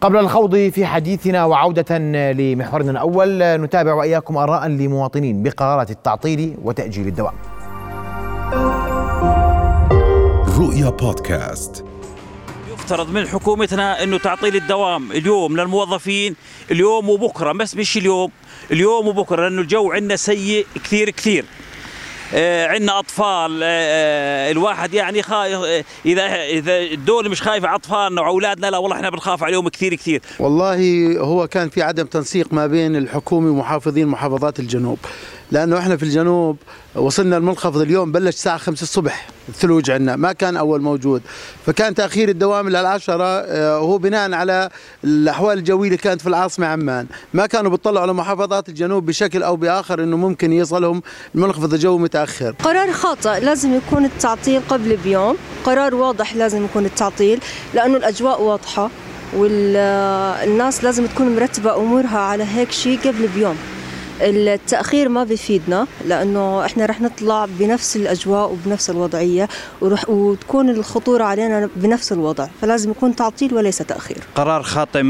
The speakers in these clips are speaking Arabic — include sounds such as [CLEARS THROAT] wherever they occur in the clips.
قبل الخوض في حديثنا وعودة لمحورنا الأول نتابع وإياكم آراء لمواطنين بقرارات التعطيل وتأجيل الدوام رؤيا بودكاست. يفترض من حكومتنا إنه تعطيل الدوام اليوم للموظفين اليوم وبكرة بس مش اليوم اليوم وبكرة لأنه الجو عندنا سيء كثير كثير. عندنا أطفال آه, آه، الواحد يعني خايف آه، إذا إذا الدولة مش خايفة على أطفالنا وأولادنا لا والله إحنا بنخاف عليهم كثير كثير. والله هو كان في عدم تنسيق ما بين الحكومة ومحافظين محافظات الجنوب. لأنه إحنا في الجنوب وصلنا المنخفض اليوم بلش الساعة 5 الصبح الثلوج عندنا ما كان أول موجود. فكان تأخير الدوام للعشرة آه، هو بناء على الأحوال الجوية اللي كانت في العاصمة عمان. ما كانوا بيطلعوا على محافظات الجنوب بشكل أو بآخر إنه ممكن يصلهم المنخفض الجوي متأخر. قرار خاطئ لازم يكون التعطيل قبل بيوم. قرار واضح لازم يكون التعطيل لأنه الأجواء واضحة والناس لازم تكون مرتبة أمورها على هيك شيء قبل بيوم. التأخير ما بيفيدنا لأنه إحنا رح نطلع بنفس الأجواء وبنفس الوضعية ورح وتكون الخطورة علينا بنفس الوضع فلازم يكون تعطيل وليس تأخير. قرار خاطئ 100%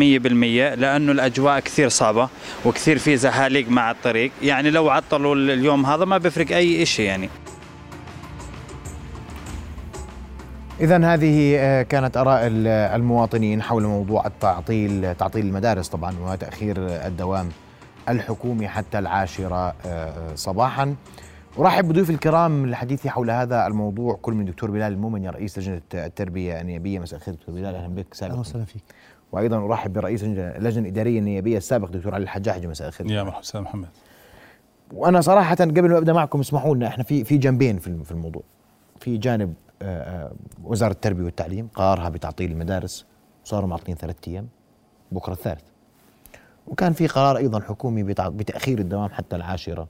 لأنه الأجواء كثير صعبة وكثير في زهاليق مع الطريق يعني لو عطلوا اليوم هذا ما بيفرق أي شيء يعني. إذا هذه آه، كانت آراء المواطنين حول موضوع التعطيل تعطيل المدارس طبعا وتأخير الدوام. الحكومي حتى العاشرة آه، آه، صباحا. أرحب بضيوف الكرام للحديث حول هذا الموضوع كل من دكتور بلال المؤمن رئيس لجنة التربية النيابية. مساء الخير دكتور بلال أهلا بك. سابقا أهلا وسهلا فيك. وأيضا أرحب برئيس اللجنة الإدارية النيابية السابق دكتور علي الحجاج. مساء الخير. يا مرحبا محمد. وأنا صراحة قبل ما أبدأ معكم اسمحوا لنا إحنا في في جنبين في الموضوع. في جانب آه، وزارة التربية والتعليم قرارها بتعطيل المدارس صاروا معطلين ثلاثة أيام بكرة الثالث. وكان في قرار أيضا حكومي بتأخير الدوام حتى العاشرة.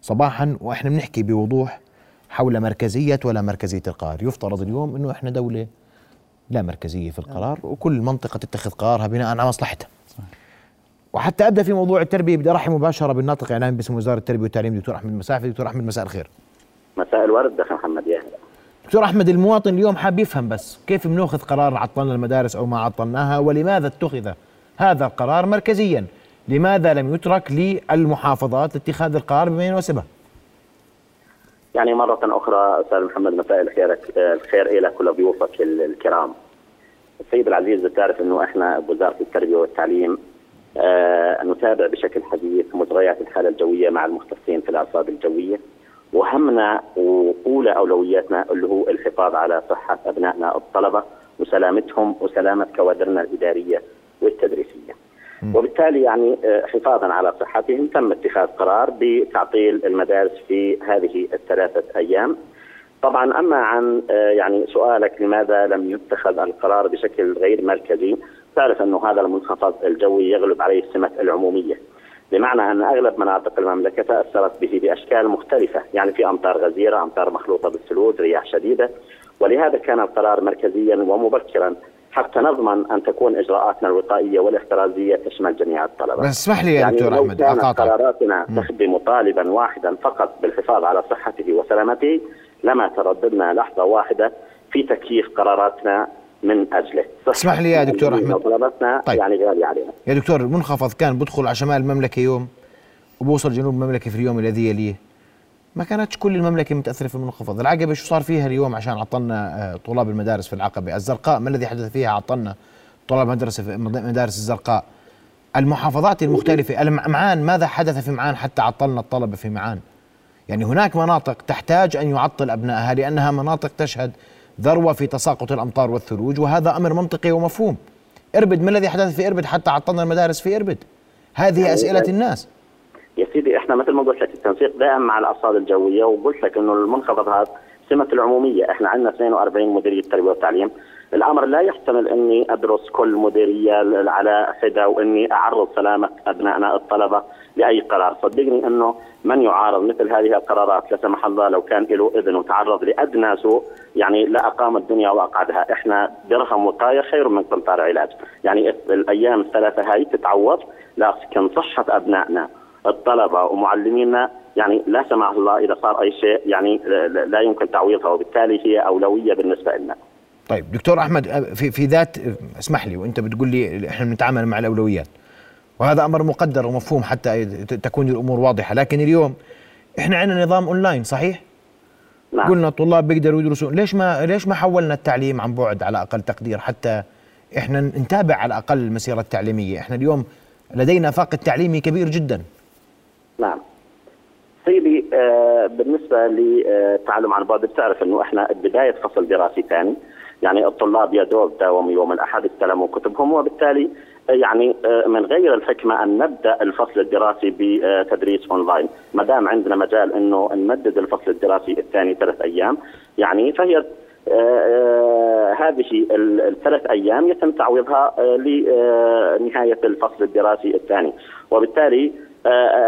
صباحا وإحنا بنحكي بوضوح حول مركزية ولا مركزية القرار. يفترض اليوم إنه إحنا دولة لا مركزية في القرار وكل منطقة تتخذ قرارها بناء على مصلحتها. وحتى أبدأ في موضوع التربية بدي ارحب مباشرة بالناطق اعلامي باسم وزارة التربية والتعليم دكتور أحمد مسافي دكتور أحمد مساء الخير. مساء الورد أخي محمد يا دكتور أحمد المواطن اليوم حاب يفهم بس كيف بنأخذ قرار عطلنا المدارس أو ما عطلناها ولماذا اتخذ هذا القرار مركزيا. لماذا لم يترك للمحافظات اتخاذ القرار بما يناسبه؟ يعني مرة أخرى أستاذ محمد مساء الخير الخير إلى كل ضيوفك الكرام. السيد العزيز بتعرف أنه إحنا بوزارة التربية والتعليم آه نتابع بشكل حديث مجريات الحالة الجوية مع المختصين في الأرصاد الجوية. وهمنا وأولى أولوياتنا اللي هو الحفاظ على صحة أبنائنا الطلبة وسلامتهم وسلامة كوادرنا الإدارية والتدريسية. وبالتالي يعني آه، حفاظا على صحتهم تم اتخاذ قرار بتعطيل المدارس في هذه الثلاثة أيام. طبعا أما عن آه، يعني سؤالك لماذا لم يتخذ القرار بشكل غير مركزي؟ تعرف أنه هذا المنخفض الجوي يغلب عليه سمه العمومية. بمعنى أن أغلب مناطق المملكة تأثرت به بأشكال مختلفة، يعني في أمطار غزيرة، أمطار مخلوطة بالثلوج، رياح شديدة، ولهذا كان القرار مركزيا ومبكرا حتى نضمن أن تكون إجراءاتنا الوقائية والاحترازية تشمل جميع الطلبة. بس اسمح لي يا يعني دكتور أحمد كانت قراراتنا تخدم طالبا واحدا فقط بالحفاظ على صحته وسلامته لما ترددنا لحظة واحدة في تكييف قراراتنا من أجله. اسمح لي يا دكتور أحمد. طلباتنا طيب. يعني غاليه علينا. يا دكتور المنخفض كان بدخل على شمال المملكة يوم وبوصل جنوب المملكة في اليوم الذي يليه. ما كانتش كل المملكة متأثرة في المنخفض العقبة شو صار فيها اليوم عشان عطلنا آه، طلاب المدارس في العقبة؟ الزرقاء ما الذي حدث فيها؟ عطلنا طلاب مدرسة في مدارس الزرقاء. المحافظات المختلفة معان ماذا حدث في معان حتى عطلنا الطلبة في معان؟ يعني هناك مناطق تحتاج أن يعطل أبنائها لأنها مناطق تشهد ذروة في تساقط الأمطار والثلوج وهذا أمر منطقي ومفهوم. إربد ما الذي حدث في إربد حتى عطلنا المدارس في إربد؟ هذه أسئلة الناس. يا سيدي إحنا مثل ما قلت لك التنسيق دائم مع الارصاد الجوية وقلت لك إنه المنخفض هذا سمة العمومية. إحنا عندنا 42 مديرية تربية وتعليم. الأمر لا يحتمل إني أدرس كل مديرية على حده وإني أعرض سلامة ابنائنا الطلبة لأي قرار، صدقني إنه من يعارض مثل هذه القرارات لا سمح الله لو كان له إذن وتعرض لأدنى سوء يعني لا أقام الدنيا وأقعدها، إحنا درهم وقايه خير من قنطار علاج، يعني الأيام الثلاثة هاي تتعوض لكن صحة أبنائنا. الطلبة ومعلمينا يعني لا سمح الله إذا صار أي شيء يعني لا يمكن تعويضها وبالتالي هي أولوية بالنسبة لنا. طيب دكتور أحمد في في ذات اسمح لي وأنت بتقول لي إحنا بنتعامل مع الأولويات. وهذا أمر مقدر ومفهوم حتى تكون الأمور واضحة. لكن اليوم إحنا عندنا نظام أونلاين صحيح؟ نعم. قلنا الطلاب بيقدروا يدرسون ليش ما ليش ما حولنا التعليم عن بعد على أقل تقدير؟ حتى إحنا نتابع على الاقل المسيره التعليميه إحنا اليوم لدينا فاقد تعليمي كبير جدا. سيدي آه، بالنسبة للتعلم عن بعد بتعرف إنه إحنا بداية فصل دراسي ثاني. يعني الطلاب يا دوب داوموا يوم الأحد استلموا كتبهم وبالتالي آه، يعني آه، من غير الحكمة أن نبدأ الفصل الدراسي بتدريس أونلاين. ما دام عندنا مجال إنه نمدد الفصل الدراسي الثاني ثلاث أيام يعني فهي هذه ال- الثلاث أيام يتم تعويضها لنهايه الفصل الدراسي الثاني. وبالتالي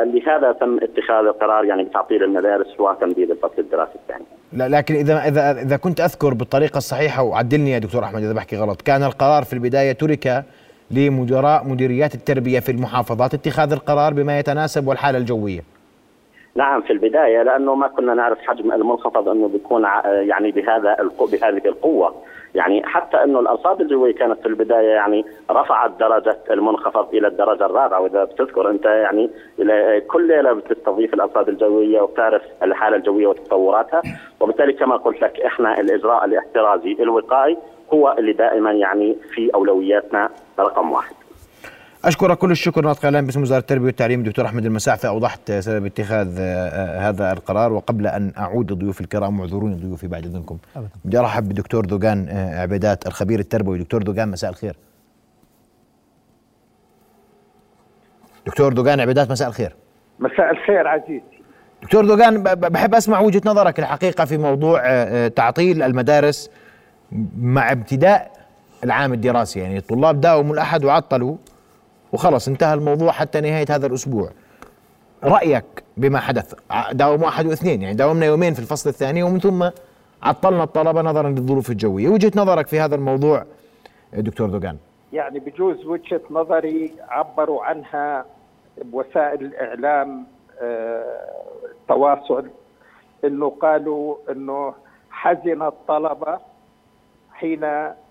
لهذا تم اتخاذ القرار يعني بتعطيل المدارس وتمديد الفصل الدراسي الثاني. لا لكن إذا إذا إذا كنت أذكر بالطريقة الصحيحة وعدلني يا دكتور أحمد إذا بحكي غلط كان القرار في البداية ترك لمدراء مديريات التربية في المحافظات اتخاذ القرار بما يتناسب والحالة الجوية. نعم في البداية لأنه ما كنا نعرف حجم المنخفض أنه بيكون يعني بهذا بهذه القوة. يعني حتى إنه الارصاد الجويه كانت في البداية يعني رفعت درجة المنخفض إلى الدرجة الرابعة وإذا بتذكر أنت يعني كل ليلة بتستضيف الارصاد الجوية وبتعرف الحالة الجوية وتطوراتها. وبالتالي كما قلت لك إحنا الإجراء الاحترازي الوقائي هو اللي دائما يعني في أولوياتنا رقم واحد. اشكرك كل الشكر ناطق اعلام باسم وزارة التربية والتعليم دكتور أحمد المساعفة. أوضحت سبب اتخاذ آه، هذا القرار وقبل أن أعود لضيوفي الكرام واعذروني ضيوفي بعد إذنكم. أبداً. بدي أرحب بدكتور دوغان آه، عبيدات الخبير التربوي. دكتور دوغان مساء الخير. دكتور دوغان عبيدات مساء الخير. مساء الخير عزيزي. دكتور دوغان بحب أسمع وجهة نظرك الحقيقة في موضوع آه، تعطيل المدارس مع ابتداء العام الدراسي. يعني الطلاب داوموا الأحد وعطلوا. وخلص انتهى الموضوع حتى نهاية هذا الأسبوع. رأيك بما حدث؟ ع- داوموا احد واثنين يعني داومنا يومين في الفصل الثاني ومن ثم عطلنا الطلبة نظرا للظروف الجوية. وجهة نظرك في هذا الموضوع آه، دكتور دوغان؟ يعني بجوز وجهة نظري عبروا عنها بوسائل الإعلام آه، التواصل إنه قالوا إنه حزن الطلبة حين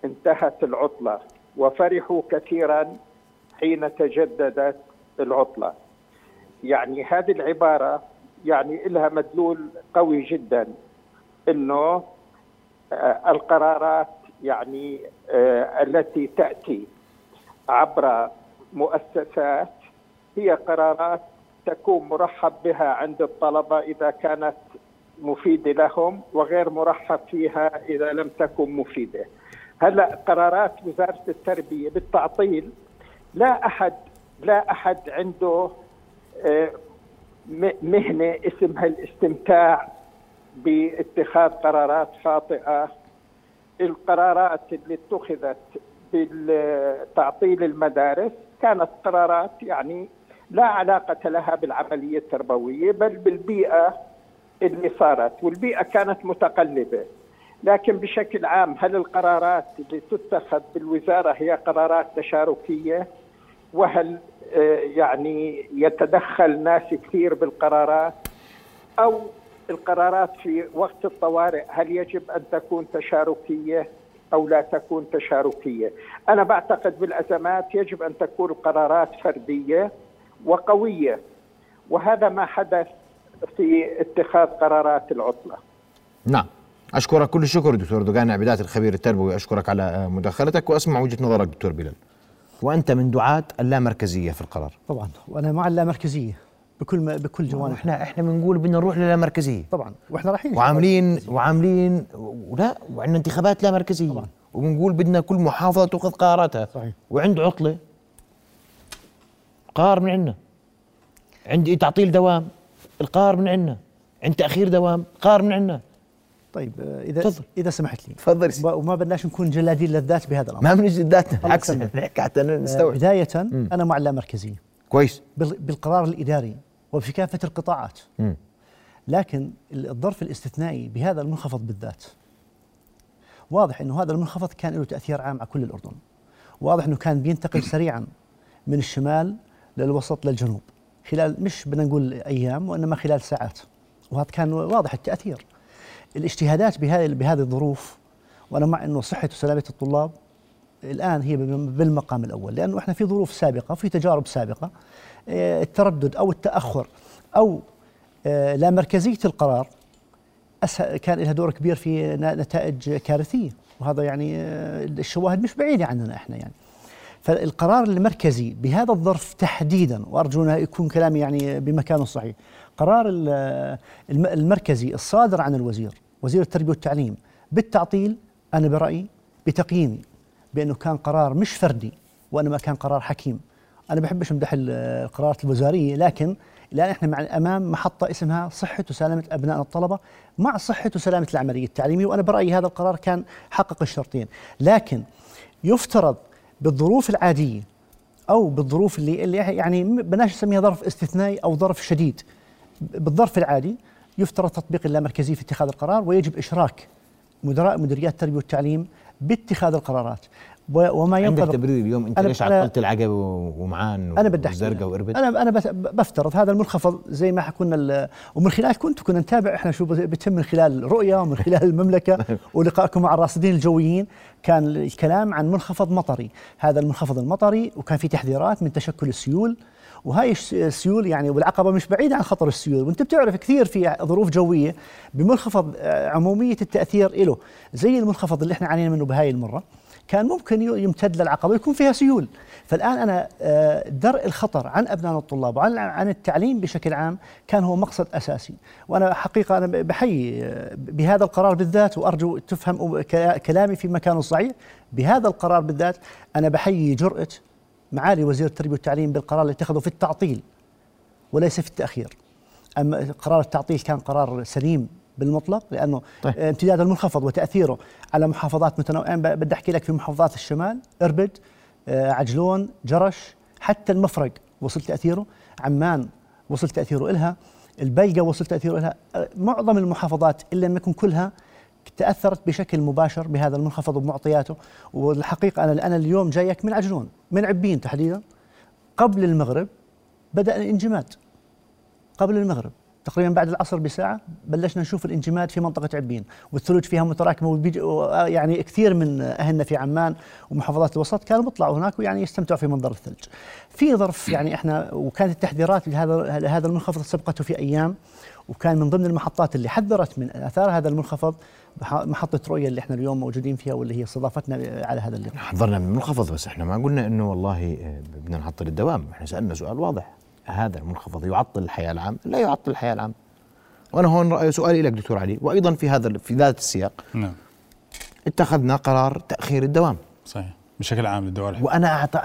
انتهت العطلة وفرحوا كثيرا حين تجددت العطلة. يعني هذه العبارة يعني لها مدلول قوي جدا إنه آه، القرارات يعني آه، التي تأتي عبر مؤسسات هي قرارات تكون مرحب بها عند الطلبة إذا كانت مفيدة لهم وغير مرحب فيها إذا لم تكن مفيدة. هلأ قرارات وزارة التربية بالتعطيل لا أحد لا أحد عنده آه، مهنة اسمها الاستمتاع باتخاذ قرارات خاطئة. القرارات اللي اتخذت بتعطيل المدارس كانت قرارات يعني لا علاقة لها بالعملية التربوية بل بالبيئة اللي صارت. والبيئة كانت متقلبة. لكن بشكل عام هل القرارات اللي تتخذ بالوزارة هي قرارات تشاركية؟ وهل آه، يعني يتدخل ناس كثير بالقرارات؟ أو القرارات في وقت الطوارئ هل يجب أن تكون تشاركية أو لا تكون تشاركية؟ أنا بعتقد بالأزمات يجب أن تكون القرارات فردية وقوية وهذا ما حدث في اتخاذ قرارات العطلة. نعم. أشكرك كل الشكر دكتور دوغان عبيدات الخبير التربوي أشكرك على آه، مداخلتك وأسمع وجهة نظرك دكتور بلال. وأنت من دعاة اللامركزية في القرار. طبعا. وأنا مع اللامركزية. بكل ما بكل جوانب. إحنا إحنا بنقول بدنا نروح للامركزية. طبعا. وإحنا رايحين. وعاملين وعاملين ولا وعندنا انتخابات لا مركزيه طبعاً. وبنقول بدنا كل محافظة تاخذ قراراتها. صحيح. وعند عطلة قرار من عندنا. عندي تعطيل دوام القرار من عندنا. عند تأخير دوام قرار من عندنا. طيب آه، إذا تفضل. إذا سمحت لي. تفضل. وما- بدناش نكون جلادين للذات بهذا الأمر. ما ذاتنا الله بالعكس. نحكي حتى آه، نستوعب. بداية أنا مع اللامركزيه كويس. بال- بالقرار الإداري وفي كافة القطاعات. مم. لكن الظرف الاستثنائي بهذا المنخفض بالذات. واضح إنه هذا المنخفض كان له تأثير عام على كل الأردن. واضح إنه كان بينتقل [CLEARS THROAT] سريعا من الشمال للوسط للجنوب. خلال مش بدنا نقول أيام وإنما خلال ساعات. وهذا كان واضح التأثير. الاجتهادات بهذه بهذه الظروف وأنا مع إنه صحة وسلامة الطلاب الآن هي بالمقام الأول. لأنه إحنا في ظروف سابقة في تجارب سابقة آه، التردد أو التأخر أو آه، لا مركزية القرار كان لها دور كبير في نتائج كارثية. وهذا يعني آه، الشواهد مش بعيدة عننا إحنا يعني. فالقرار المركزي بهذا الظرف تحديدا وأرجو أنه يكون كلامي يعني بمكانه الصحيح قرار ال- الم- المركزي الصادر عن الوزير وزير التربية والتعليم بالتعطيل أنا برأيي بتقييمي بأنه كان قرار مش فردي وإنما كان قرار حكيم. أنا بحبش امدح ال- القرارات الوزارية لكن الآن إحنا مع امام محطة اسمها صحة وسلامة ابنائنا الطلبة مع صحة وسلامة العملية التعليمية وأنا برأيي هذا القرار كان حقق الشرطين. لكن يفترض بالظروف العادية أو بالظروف اللي اللي يعني بلاش نسميها ظرف استثنائي أو ظرف شديد. بالظرف العادي يفترض تطبيق اللامركزية في اتخاذ القرار ويجب إشراك مدراء مديريات التربية والتعليم باتخاذ القرارات. وما عندك ينطبق تبرير اليوم أنت ليش عطلت العقبه ومعان أنا بدي وأربد؟ أنا أنا بفترض هذا المنخفض زي ما ال- ومن خلال كنت كنا نتابع إحنا شو بيتم من خلال رؤيا ومن خلال [LAUGHS] المملكة [LAUGHS] ولقائكم مع الراصدين الجويين. كان الكلام عن منخفض مطري. هذا المنخفض المطري وكان في تحذيرات من تشكل السيول وهاي الس- السيول يعني والعقبة مش بعيدة عن خطر السيول. وانت بتعرف كثير في ظروف جوية بمنخفض آه، عمومية التأثير له زي المنخفض اللي إحنا عانينا منه بهاي المرة كان ممكن يمتد للعقبة يكون فيها سيول. فالآن أنا آه، درء الخطر عن ابنائنا الطلاب وعن عن التعليم بشكل عام كان هو مقصد أساسي. وأنا حقيقة أنا بحيي آه، بهذا القرار بالذات وأرجو تفهم كلامي في مكانه الصحيح. بهذا القرار بالذات أنا بحيي جرأة معالي وزير التربية والتعليم بالقرار اللي اتخذه في التعطيل وليس في التأخير. أما قرار التعطيل كان قرار سليم بالمطلق لأنه طيب. امتداد المنخفض وتأثيره على محافظات متنوعة. أنا بدي أحكي لك في محافظات الشمال إربد آه، عجلون جرش حتى المفرق وصل تأثيره عمان وصل تأثيره إلها البيقه وصل تأثيره إلها. آه، معظم المحافظات الا لم يكن كلها تأثرت بشكل مباشر بهذا المنخفض وبمعطياته والحقيقة أنا أنا اليوم جايك من عجلون من عبين تحديدا. قبل المغرب بدأ الانجماد. قبل المغرب تقريبا بعد العصر بساعة بلشنا نشوف الانجماد في منطقة عبين والثلوج فيها متراكمة يعني كثير من أهلنا في عمان ومحافظات الوسط كانوا بيطلعوا هناك ويعني يستمتعوا في منظر الثلج. في ظرف يعني إحنا وكانت التحذيرات لهذا لهذا المنخفض سبقته في أيام وكان من ضمن المحطات اللي حذرت من آثار هذا المنخفض محطة رؤية اللي إحنا اليوم موجودين فيها واللي هي استضافتنا على هذا اللقاء حضرنا من المنخفض بس إحنا ما قلنا إنه والله آه، بدنا نعطل الدوام. إحنا سألنا سؤال واضح. هذا المنخفض يعطل الحياة العامة؟ لا يعطل الحياة العامة. وأنا هون رأي- سؤالي لك دكتور علي. وأيضا في هذا في ذات السياق. نعم. اتخذنا قرار تأخير الدوام. صحيح. بشكل عام للدوائر الحكومية. وأنا أعط...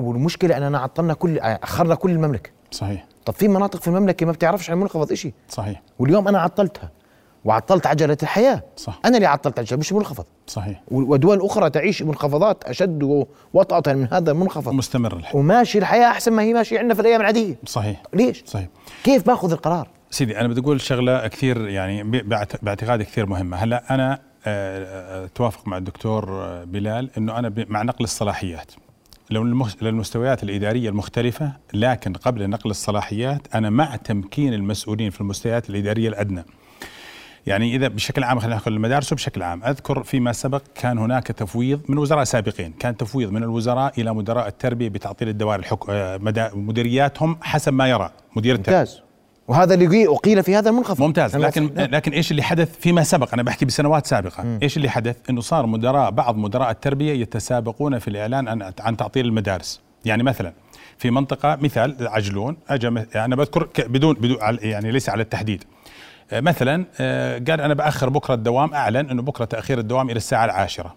والمشكلة أننا عطلنا كل أخرنا كل المملكة. صحيح. طب في مناطق في المملكة ما بتعرفش عن المنخفض شيء صحيح. واليوم أنا عطلتها. وعطلت عجلة الحياة. صح. أنا اللي عطلت عجلة مش منخفض. صحيح. ودول أخرى تعيش منخفضات أشد وطأة من هذا المنخفض. مستمر الحين وماشي الحياة أحسن ما هي ماشيه عندنا في الأيام العادية. صحيح. ليش؟ صحيح. كيف باخذ القرار؟ سيدي أنا بدي أقول شغلة كثير يعني باعتقادي كثير مهمة. هلأ أنا آه، آه، توافق مع الدكتور آه، بلال إنه أنا مع نقل الصلاحيات. للمستويات الإدارية المختلفة لكن قبل نقل الصلاحيات أنا مع تمكين المسؤولين في المستويات الإدارية الأدنى. يعني إذا بشكل عام خلينا نأخذ المدارس بشكل عام. أذكر فيما سبق كان هناك تفويض من وزراء سابقين. كان تفويض من الوزراء إلى مدراء التربية بتعطيل الدوائر الحك... آه، مدا- مديرياتهم حسب ما يرى. مدير التربية. ممتاز. وهذا اللي قي- أقيل في هذا المنخفض. ممتاز. لكن نعم. لكن إيش اللي حدث فيما سبق؟ أنا بحكي بسنوات سابقة. مم. إيش اللي حدث؟ إنه صار مدراء بعض مدراء التربية يتسابقون في الإعلان عن عن تعطيل المدارس. يعني مثلا في منطقة مثال عجلون اجى أنا بذكر بدون بدون يعني ليس على التحديد. مثلا آه، قال أنا بأخر بكرة الدوام أعلن إنه بكرة تأخير الدوام إلى الساعة العاشرة.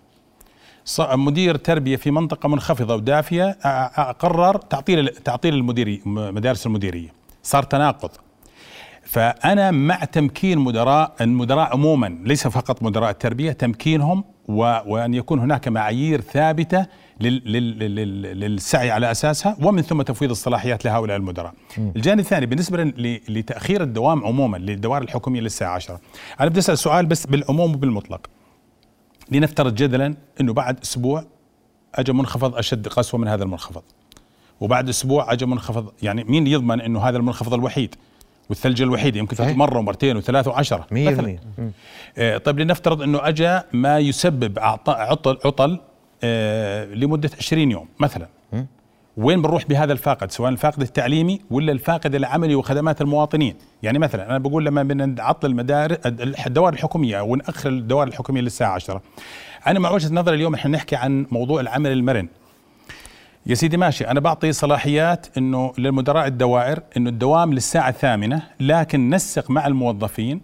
مدير تربية في منطقة منخفضة ودافية آه، آه، قرر تعطيل تعطيل المديري مدارس المديرية. صار تناقض. فأنا مع تمكين مدراء المدراء عموما ليس فقط مدراء التربية تمكينهم و... وأن يكون هناك معايير ثابتة لل... لل... لل... للسعي على أساسها ومن ثم تفويض الصلاحيات لهؤلاء المدراء. الجانب الثاني بالنسبة ل... لتأخير الدوام عموما للدوائر الحكومية للساعة 10 أنا بدي أسأل سؤال بس بالعموم وبالمطلق. لنفترض جدلا إنه بعد أسبوع اجى منخفض أشد قسوة من هذا المنخفض. وبعد أسبوع اجى منخفض يعني مين يضمن إنه هذا المنخفض الوحيد والثلج الوحيد يمكن صحيح. مرة ومرتين وثلاث وعشرة 100% مثلاً. آه، طيب لنفترض إنه اجى ما يسبب عطل عطل آه، لمدة 20 يوم مثلا. وين بنروح بهذا الفاقد؟ سواء الفاقد التعليمي ولا الفاقد العملي وخدمات المواطنين. يعني مثلا أنا بقول لما بدنا نعطل المدارس الدوائر الحكومية ونأخر الدوائر الحكومية للساعة 10 أنا مع وجهة نظري اليوم إحنا نحكي عن موضوع العمل المرن. يا سيدي ماشي. أنا بعطي صلاحيات إنه للمدراء الدوائر إنه الدوام للساعة الثامنة لكن نسق مع الموظفين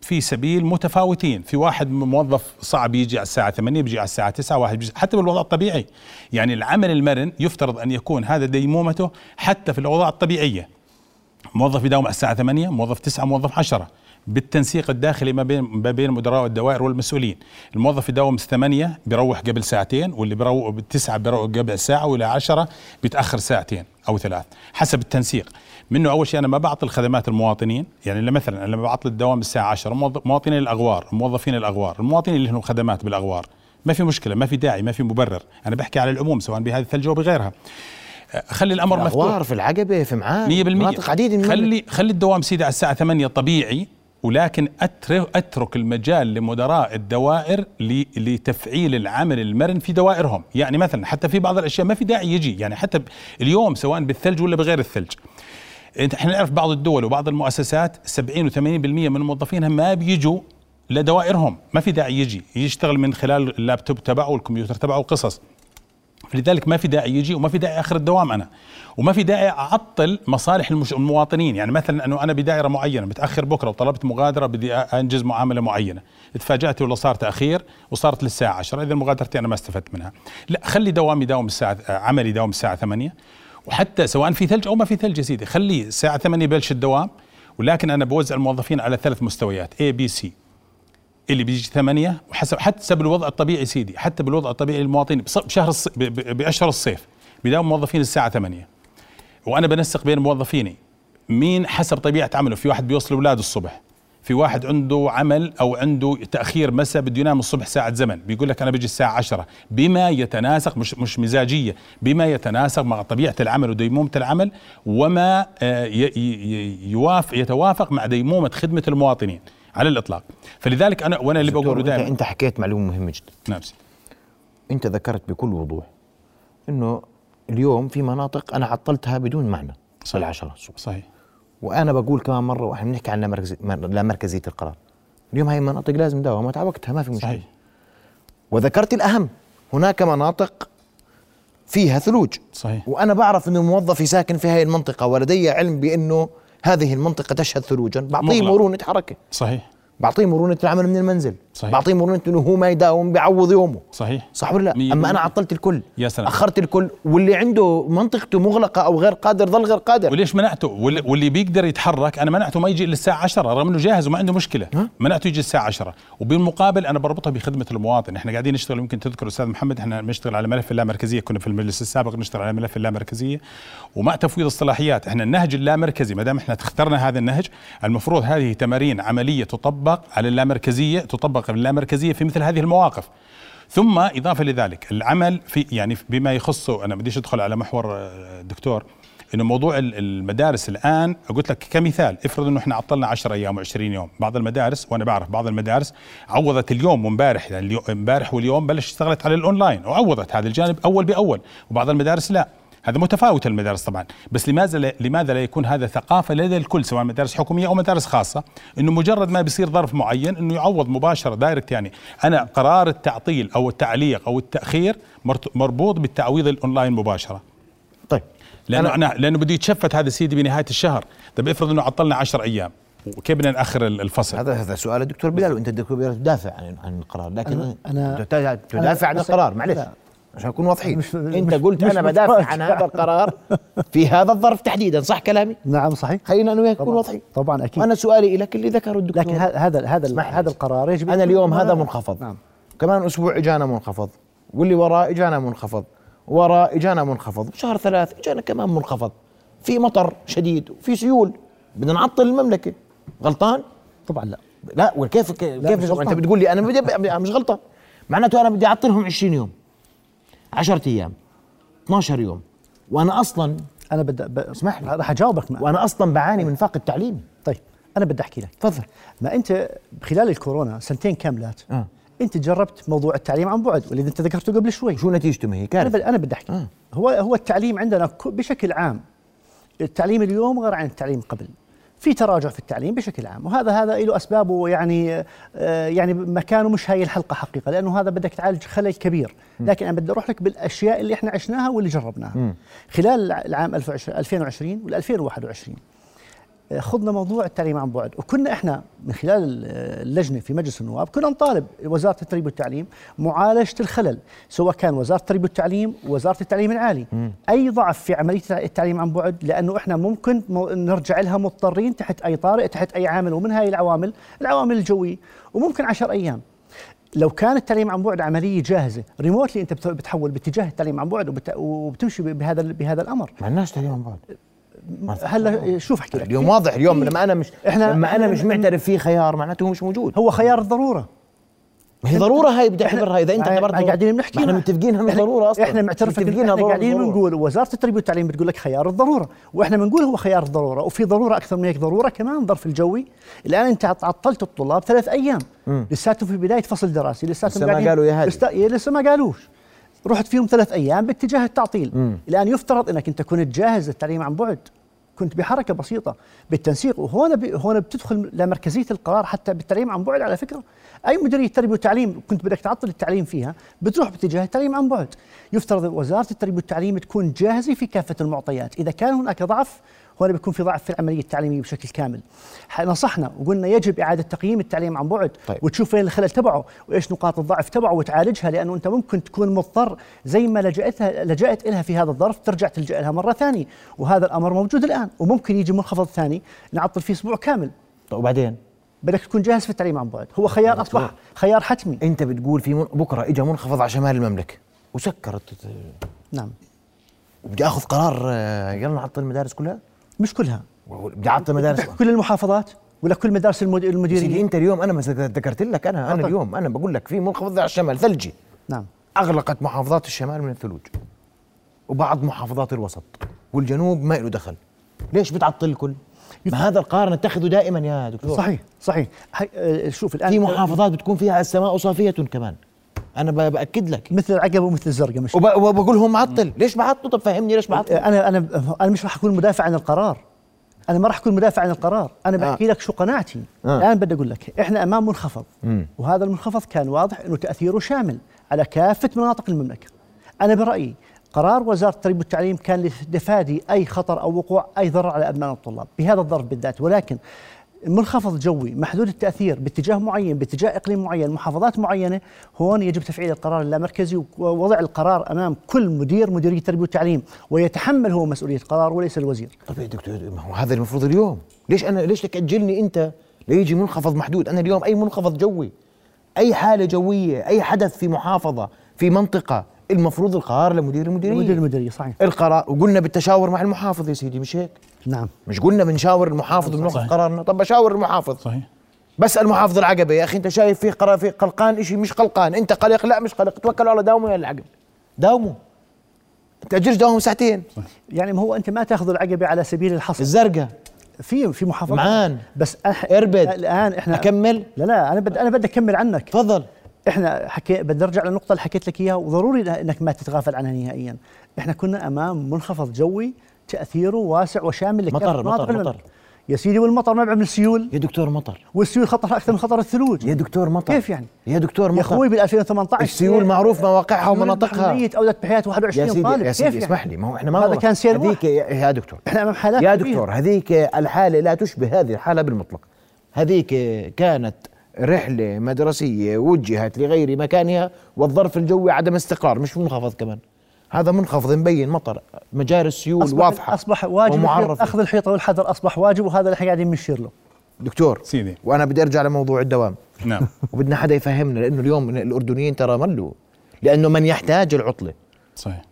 في سبيل متفاوتين. في واحد موظف صعب يجي على الساعة 8 بيجي على الساعة 9 واحد بيجي حتى بالوضع الطبيعي. يعني العمل المرن يفترض أن يكون هذا ديمومته حتى في الأوضاع الطبيعية. موظف يداوم على الساعة 8 موظف 9 موظف 10 بالتنسيق الداخلي ما بين ما بين مدراء الدوائر والمسؤولين. الموظف يداوم 8 بيروح قبل ساعتين واللي بيروح بالتسعة بيروح قبل ساعة والى 10 بيتأخر ساعتين أو ثلاث. حسب التنسيق. منه أول شيء أنا ما بعطي الخدمات المواطنين. يعني مثلا أنا لما بعطي الدوام الساعة 10 موظ- مواطنين الأغوار موظفين الأغوار المواطنين اللي لهم خدمات بالأغوار. ما في مشكلة ما في داعي ما في مبرر. أنا بحكي على العموم سواء بهذه الثلجه وبغيرها أه، خلي الأمر مفتوح. في العقبة في معان 100% مناطق عديدة من. خلي خلي الدوام سيدي على الساعة 8 طبيعي. ولكن أترك المجال لمدراء الدوائر لتفعيل العمل المرن في دوائرهم، يعني مثلا حتى في بعض الأشياء ما في داعي يجي، يعني حتى اليوم سواء بالثلج ولا بغير الثلج. إحنا نعرف بعض الدول وبعض المؤسسات 70 و80% من موظفينها ما بيجوا لدوائرهم، ما في داعي يجي، يشتغل من خلال اللابتوب تبعه والكمبيوتر تبعه وقصص. فلذلك ما في داعي يجي وما في داعي آخر الدوام أنا. وما في داعي أعطل مصالح. المواطنين. يعني مثلا أنه أنا بدائره معينة متأخر بكرة وطلبت مغادرة بدي أنجز معاملة معينة. تفاجات والله صار تاخير وصارت للساعة 10 إذا مغادرتي أنا ما استفدت منها. لا خلي دوامي يداوم الساعة عملي يداوم الساعة 8 وحتى سواء في ثلج أو ما في ثلج يا سيدي خليه الساعة 8 يبلش الدوام. ولكن أنا بوزع الموظفين على ثلاث مستويات A B C اللي بيجي ثمانية وحسب حتى بالوضع الطبيعي سيدي حتى بالوضع الطبيعي للمواطنين بشهر الص... بأشهر الصيف بيداوم موظفين الساعة ثمانية. وأنا بنسق بين موظفيني مين حسب طبيعة عمله؟ في واحد بيوصل أولاده الصبح في واحد عنده عمل أو عنده تأخير مساء بده ينام الصبح ساعة زمن بيقول لك أنا بيجي الساعة عشرة. بما يتناسق مش مش مزاجية بما يتناسق مع طبيعة العمل وديمومة العمل وما آه، يوافق يتوافق مع ديمومة خدمة المواطنين. على الإطلاق. فلذلك أنا وأنا اللي بقوله دائما أنت حكيت معلومة مهمة جدا. نعم. أنت ذكرت بكل وضوح إنه اليوم في مناطق أنا عطلتها بدون معنى صحيح. العشرة الصبح. صحيح. وأنا بقول كمان مرة وإحنا بنحكي عن لا مركزي- لا مركزية القرار. اليوم هاي المناطق لازم دوامات على وقتها ما في مشكلة. صحيح. وذكرت الأهم هناك مناطق فيها ثلوج. صحيح. وأنا بعرف إنه موظفي ساكن في هذه المنطقة ولدي علم بأنه هذه المنطقة تشهد ثلوجا. بعطيه مغلق. مرونه حركه صحيح. بعطيه مرونة العمل من المنزل. صحيح. بعطيه مرونة إنه هو ما يداوم بيعوض يومه. صحيح. صح ولا لا؟ أما أنا. عطلت الكل. يا سلام. أخرت الكل. واللي عنده منطقته مغلقة أو غير قادر ظل غير قادر. وليش منعته؟ واللي, بيقدر يتحرك أنا منعته ما يجي إلا الساعة 10 رغم إنه جاهز وما عنده مشكلة؟ منعته يجي الساعة 10 وبالمقابل أنا بربطها بخدمة المواطن. إحنا قاعدين نشتغل يمكن تذكر أستاذ محمد إحنا بنشتغل على ملف اللامركزية. كنا في المجلس السابق نشتغل على ملف اللامركزية. ومع تفويض الصلاحيات إحنا النهج اللامركزي ما دام إحنا اخترنا هذا النهج المفروض هذه تمارين عملية تطبق على اللامركزية تطبق اللامركزية في مثل هذه المواقف. ثم إضافة لذلك العمل في يعني بما يخص أنا بديش أدخل على محور آه، الدكتور إنه موضوع ال- المدارس الآن قلت لك كمثال افرض إنه إحنا عطلنا 10 أيام و20 يوم بعض المدارس وأنا بعرف بعض المدارس عوضت اليوم وامبارح يعني امبارح واليوم بلش اشتغلت على الأونلاين وعوضت هذا الجانب أول بأول وبعض المدارس لا. هذا متفاوت المدارس طبعا. بس لماذا لا لماذا لا يكون هذا ثقافة لدى الكل سواء مدارس حكومية أو مدارس خاصة؟ إنه مجرد ما بيصير ظرف معين إنه يعوض مباشرة direct يعني. أنا قرار التعطيل أو التعليق أو التأخير مرت- مربوط بالتعويض الأونلاين مباشرة. طيب. لأنه أنا- أنا لأنه بده يتشفت هذا سيدي بنهاية الشهر. طيب افرض إنه عطلنا 10 أيام. وكيف بدنا نأخر ال- الفصل؟ هذا هذا سؤال الدكتور بلال وأنت الدكتور بلال تدافع عن عن القرار. لكن أنا- أنا- أنت تدافع عن القرار. معلش. عشان نكون واضحين. مش- انت مش- قلت مش أنا بدافع. عن هذا القرار في هذا الظرف تحديدا صح كلامي؟ نعم صحيح. خلينا أنا وياك نكون واضحين. طبعا أكيد. وأنا سؤالي لك اللي ذكره الدكتور. لكن هذا هذا هذا. القرار يجب أنا اليوم هذا منخفض. نعم. كمان أسبوع إجانا منخفض. واللي وراه إجانا منخفض. وراه إجانا منخفض. شهر ثلاث إجانا كمان منخفض. في مطر شديد وفي سيول. بدنا نعطل المملكة. غلطان؟ طبعا لا. لا وكيف كيف لا، أنت. بتقول لي أنا بدي مش غلطان. معناته أنا بدي أعطلهم 20 يوم. 10 أيام 12 يوم وأنا أصلا أنا بدي ب... اسمح لي. راح أجاوبك مع. وأنا أصلا بعاني من فاقد تعليم طيب أنا بدي أحكي لك تفضل ما أنت خلال الكورونا سنتين كاملات آه. أنت جربت موضوع التعليم عن بعد واللي أنت ذكرته قبل شوي شو نتيجته ما هي أنا كارثه بدي أنا بدي أحكي آه. هو هو التعليم عندنا بشكل عام التعليم اليوم غير عن التعليم قبل في تراجع في التعليم بشكل عام وهذا هذا له أسبابه يعني آه، يعني مكانه مش هاي الحلقة حقيقة لأنه هذا بدك تعالج خلل كبير. لكن أنا بدي أروح لك بالأشياء اللي إحنا عشناها واللي جربناها. خلال العام 2020 وال 2021 خضنا موضوع التعليم عن بعد. وكنا إحنا من خلال اللجنة في مجلس النواب كنا نطالب وزاره التربية والتعليم معالجة الخلل سواء كان وزارة التربية والتعليم ووزاره التعليم العالي. أي ضعف في عملية التعليم عن بعد لأنه إحنا ممكن نرجع لها مضطرين تحت أي طارئ تحت أي عامل ومن هاي العوامل العوامل الجوية وممكن عشر أيام. لو كان التعليم عن بعد عملية جاهزة ريموتلي أنت بت- بتحول باتجاه التعليم عن بعد وبت- وبتمشي بهذا بعهذا الأمر. ما الناس تعليم عن بعد. هلا شوف أحكي لك. اليوم واضح اليوم لما أنا مش إحنا- لما أنا مش معترف فيه خيار معناته هو مش موجود. هو خيار الضرورة. ما هي ضرورة هاي بدي أعتبرها إذا أنت اعتبرتها ما قاعدين بنحكي إحنا. متفقين إحنا- ضرورة أصلا. إحنا معترفين إحنا قاعدين. بنقول وزارة التربية والتعليم بتقول لك خيار الضرورة وإحنا بنقول هو خيار الضرورة وفي ضرورة أكثر من هيك ضرورة كمان ظرف الجوي. الآن أنت عط- عطلت الطلاب ثلاث أيام. لساتهم في بدايه فصل دراسي لساتهم لسه ما قالوا يا هادي. لسه إيه، لسه ما قالوش. رحت فيهم ثلاث أيام باتجاه التعطيل. الآن يفترض إنك أنت كنت جاهز للتعليم عن بعد. كنت بحركة بسيطة بالتنسيق وهون ب... هون بتدخل لمركزيه القرار حتى بالتعليم عن بعد على فكرة. أي مديريه تربيه وتعليم كنت بدك تعطل التعليم فيها بتروح باتجاه التعليم عن بعد. يفترض وزارة التربية والتعليم تكون جاهزة في كافة المعطيات. إذا كان هناك ضعف هون بيكون في ضعف في العملية التعليمية بشكل كامل. نصحنا وقلنا يجب إعادة تقييم التعليم عن بعد طيب. وتشوف وين الخلل تبعه وإيش نقاط الضعف تبعه وتعالجها لأنه أنت ممكن تكون مضطر زي ما لجأتها لجأت لها في هذا الظرف ترجع تلجأ لها مرة ثانية. وهذا الأمر موجود الآن وممكن يجي منخفض ثاني نعطل فيه أسبوع كامل. طيب وبعدين؟ بدك تكون جاهز في التعليم عن بعد. هو خيار أصبح خيار حتمي. أنت بتقول في من... بكرة اجى منخفض على شمال المملكة. وسكرت. نعم. بدي آخذ قرار آه، يلا نعطل المدارس كلها؟ مش كلها. بدي المدارس كل المحافظات ولا كل مدارس المد- سيدي المديريه أنت اليوم أنا مثلا ذكرت لك أنا أنا. اليوم أنا بقول لك في منخفض على الشمال ثلجي. نعم. أغلقت محافظات الشمال من الثلوج. وبعض محافظات الوسط والجنوب ما له دخل. ليش بتعطل الكل؟ ما هذا القرار نتخذه دائما يا دكتور. صحيح صحيح. حي... آه، شوف الآن في محافظات بتكون فيها السماء صافية كمان. أنا بأكد لك. مثل العقبه ومثل الزرقاء مش وب- وبقول هم معطل. ليش بعطلوا طب فهمني ليش بعطل أنا أنا أنا مش راح أكون مدافع عن القرار. أنا ما راح أكون مدافع عن القرار. أنا آه. بحكي لك شو قناعتي. آه. الآن بدي أقول لك إحنا أمام منخفض. وهذا المنخفض كان واضح إنه تأثيره شامل على كافة مناطق المملكة. أنا برأيي قرار وزارة التربية والتعليم كان لتفادي أي خطر أو وقوع أي ضرر على أبناء الطلاب بهذا الظرف بالذات. ولكن منخفض جوي محدود التأثير باتجاه معين باتجاه إقليم معين محافظات معينة هون يجب تفعيل القرار اللامركزي ووضع القرار أمام كل مدير مديرية التربية والتعليم ويتحمل هو مسؤولية القرار وليس الوزير. طب يا دكتور هذا المفروض اليوم. ليش أنا ليش تأجلني أنت ليجي منخفض محدود؟ أنا اليوم أي منخفض جوي أي حالة جوية أي حدث في محافظة في منطقة المفروض القرار لمدير المديرية. مدير المديرية صحيح. القرار وقلنا بالتشاور مع المحافظ يا سيدي مش هيك؟ نعم. مش قلنا بنشاور المحافظ بناخذ. قرارنا. طب بشاور المحافظ. صحيح. بسال محافظ العقبة يا أخي أنت شايف في قرار في قلقان شيء مش قلقان؟ أنت قلق؟ لا مش قلق. توكلوا على داوموا يا العقبة. داوموا تاجلش داوموا ساعتين. يعني ما هو أنت ما تأخذ العقبة على سبيل الحصر. الزرقاء. في في محافظات معان. بس أح- اربد. الآن إحنا أكمل. لا لا أنا بدي أنا بدي أكمل عنك. تفضل. إحنا حكي بدي ارجع للنقطة اللي حكيت لك إياها وضروري إنك ما تتغافل عنها نهائيا. إحنا كنا أمام منخفض جوي تأثيره واسع وشامل مطر- مطر-. مطر. يا سيدي والمطر نبع من السيول. يا دكتور مطر. والسيول خطرها أكثر من خطر الثلوج. يا دكتور مطر. كيف يعني؟ يا دكتور يا مطر. أخوي بال 2018 السيول معروف مواقعها ومناطقها. ميت اودت بحياه 21 يا سيدي طالب. يا كيف سيدي يعني؟ اسمح لي. ما هو إحنا ما هذا كان سيل هذيك يا يا دكتور. إحنا أمام حالات يا. دكتور هذيك الحالة لا تشبه هذه الحالة بالمطلق. هذيك كانت رحلة مدرسية وجهت لغير مكانها والظرف الجوي عدم استقرار مش منخفض كمان. هذا منخفض مبين مطر مجاري السيول اصبح واضحة أصبح واجب ومعرفة. الحيط- أخذ الحيطة والحذر أصبح واجب وهذا اللي إحنا قاعدين بنشير له. دكتور سيدي. وأنا بدي أرجع لموضوع الدوام. نعم. [LAUGHS] وبدنا حدا يفهمنا لأنه اليوم الأردنيين ترى ملوا. لأنه من يحتاج العطلة. صحيح.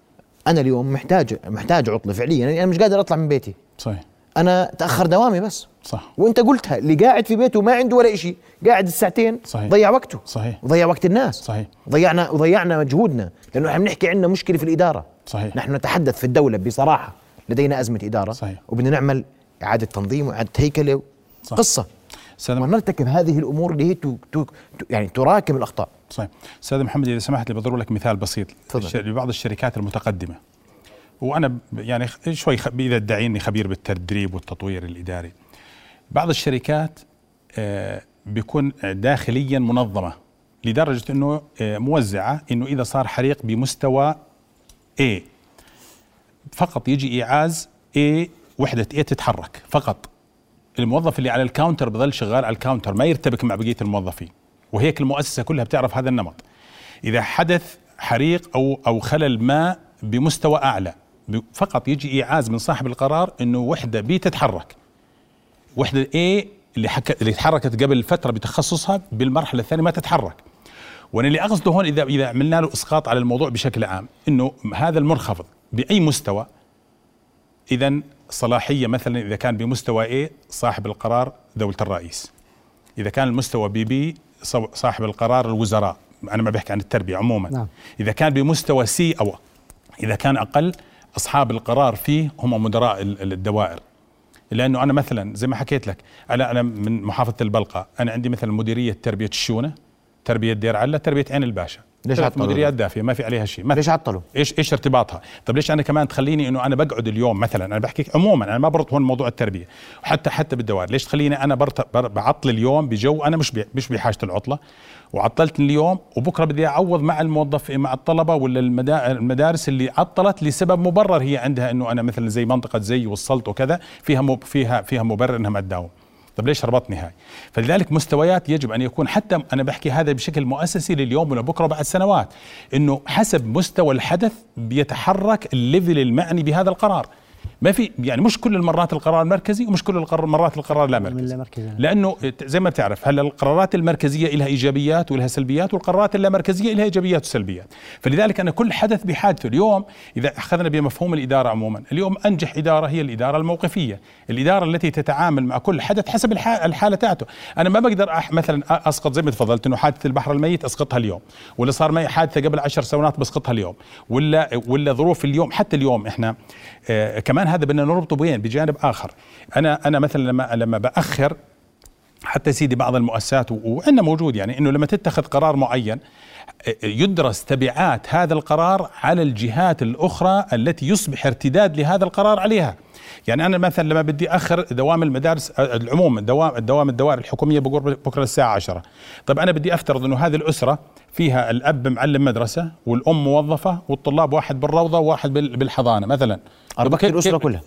أنا اليوم محتاج محتاج عطلة فعليا يعني أنا مش قادر أطلع من بيتي. صحيح. أنا تأخر دوامي بس. صح. وأنت قلتها اللي قاعد في بيته ما عنده ولا شيء قاعد الساعتين صحيح. ضيع وقته. صحيح. وضيع وقت الناس. صحيح. ضيعنا وضيعنا مجهودنا. لأنه إحنا بنحكي عندنا مشكلة في الإدارة. صحيح. نحن نتحدث في الدولة بصراحة لدينا أزمة إدارة. صحيح. وبدنا نعمل إعادة تنظيم وإعادة هيكلة صح. قصة. أستاذ ونرتكب هذه الأمور اللي هي تو تو تو يعني تراكم الأخطاء. صحيح. أستاذ محمد إذا سمحت لي بضرب لك مثال بسيط. تفضل. لبعض الشركات المتقدمة. وأنا يعني شوي إذا ادعي اني خبير بالتدريب والتطوير الإداري. بعض الشركات آه، بيكون داخليا منظمة لدرجة إنه آه، موزعة إنه إذا صار حريق بمستوى A. فقط يجي إيعاز A وحدة A تتحرك فقط. الموظف اللي على ال counter بظل شغال على ال counter ما يرتبك مع بقية الموظفين وهيك المؤسسة كلها بتعرف هذا النمط. إذا حدث حريق أو أو خلل ما بمستوى أعلى فقط يجي إيعاز من صاحب القرار إنه وحدة بي تتحرك. وحدة A اللي حك... اللي تحركت قبل فترة بتخصصها بالمرحلة الثانية ما تتحرك. وأنا اللي أقصده هون إذا إذا عملنا له إسقاط على الموضوع بشكل عام إنه هذا المنخفض بأي مستوى؟ اذا صلاحية مثلا إذا كان بمستوى A صاحب القرار دولة الرئيس. إذا كان المستوى B B صاحب القرار الوزراء. أنا ما بحكي عن التربية عموما. نعم. إذا كان بمستوى C أو إذا كان أقل أصحاب القرار فيه هم مدراء ال- ال- الدوائر لأنه أنا مثلا زي ما حكيت لك أنا أنا من محافظة البلقاء أنا عندي مثلا مديرية تربية الشونة تربية دير علة تربية عين الباشا ليش عطلوا مديريات؟ دافية ما في عليها شيء ليش عطلوا؟ إيش إيش ارتباطها؟ طب ليش أنا كمان تخليني إنه أنا بقعد اليوم مثلا أنا بحكي عموما أنا ما بربط هون موضوع التربية وحتى حتى بالدوائر ليش تخليني أنا بعطل اليوم بجو أنا مش مش بحاجة العطلة وعطلت اليوم وبكرة بدي أعوض مع الموظف مع الطلبة ولا المدا- المدارس اللي عطلت لسبب مبرر هي عندها إنه أنا مثلا زي منطقة زي وصلت وكذا فيها فيها فيها مبرر إنها ما تداوم. طب ليش ربطني هاي؟ فلذلك مستويات يجب أن يكون حتى أنا بحكي هذا بشكل مؤسسي لليوم ولبكره بعد سنوات إنه حسب مستوى الحدث بيتحرك الليفل المعني بهذا القرار. ما في يعني مش كل المرات القرار مركزي ومش كل القرار مرات القرار لا مركزي لا مركزي. لأنه زي ما بتعرف هلا القرارات المركزية لها إيجابيات ولها سلبيات والقرارات اللامركزية لها إيجابيات وسلبيات. فلذلك أنا كل حدث بحاجته اليوم إذا أخذنا بمفهوم الإدارة عموما اليوم أنجح إدارة هي الإدارة الموقفية. الإدارة التي تتعامل مع كل حدث حسب الح- الحالة تاعته. أنا ما بقدر أح مثلا أسقط زي ما تفضلت إنه حادثة البحر الميت أسقطها اليوم ولا صار معي حادثة قبل عشر سنوات بسقطها اليوم ولا ولا ظروف اليوم حتى اليوم إحنا آه كمان هذا بدنا نربطه بين بجانب آخر. أنا أنا مثلا لما لما بأخر حتى سيدي بعض المؤسسات وعندنا موجود يعني إنه لما تتخذ قرار معين يدرس تبعات هذا القرار على الجهات الأخرى التي يصبح ارتداد لهذا القرار عليها. يعني أنا مثلا لما بدي أخر دوام المدارس العموم دوام الدوام الدوائر الحكومية بقول بكرة الساعة 10 طب أنا بدي أفترض إنه هذه الأسرة فيها الأب معلم مدرسة والأم موظفة والطلاب واحد بالروضة وواحد بال- بالحضانة مثلا. كيف- الأسرة كيف- كلها.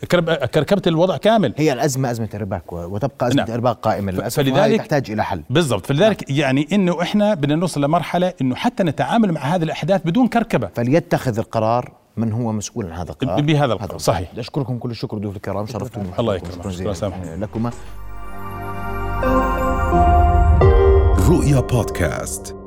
كركبت الوضع كامل. هي الأزمة أزمة ارباك وتبقى أزمة نعم. ارباك قائمة للأسف فلذلك- تحتاج إلى حل. بالضبط. فلذلك يعني إنه إحنا بدنا نوصل لمرحلة إنه حتى نتعامل مع هذه الأحداث بدون كركبة. فليتخذ القرار من هو مسؤول عن هذا القرار بهذا القرار، صحيح. أشكركم كل الشكر ضيوف الكرام شرفتوني الله. يكرمك. شكرا. لكما رؤيا بودكاست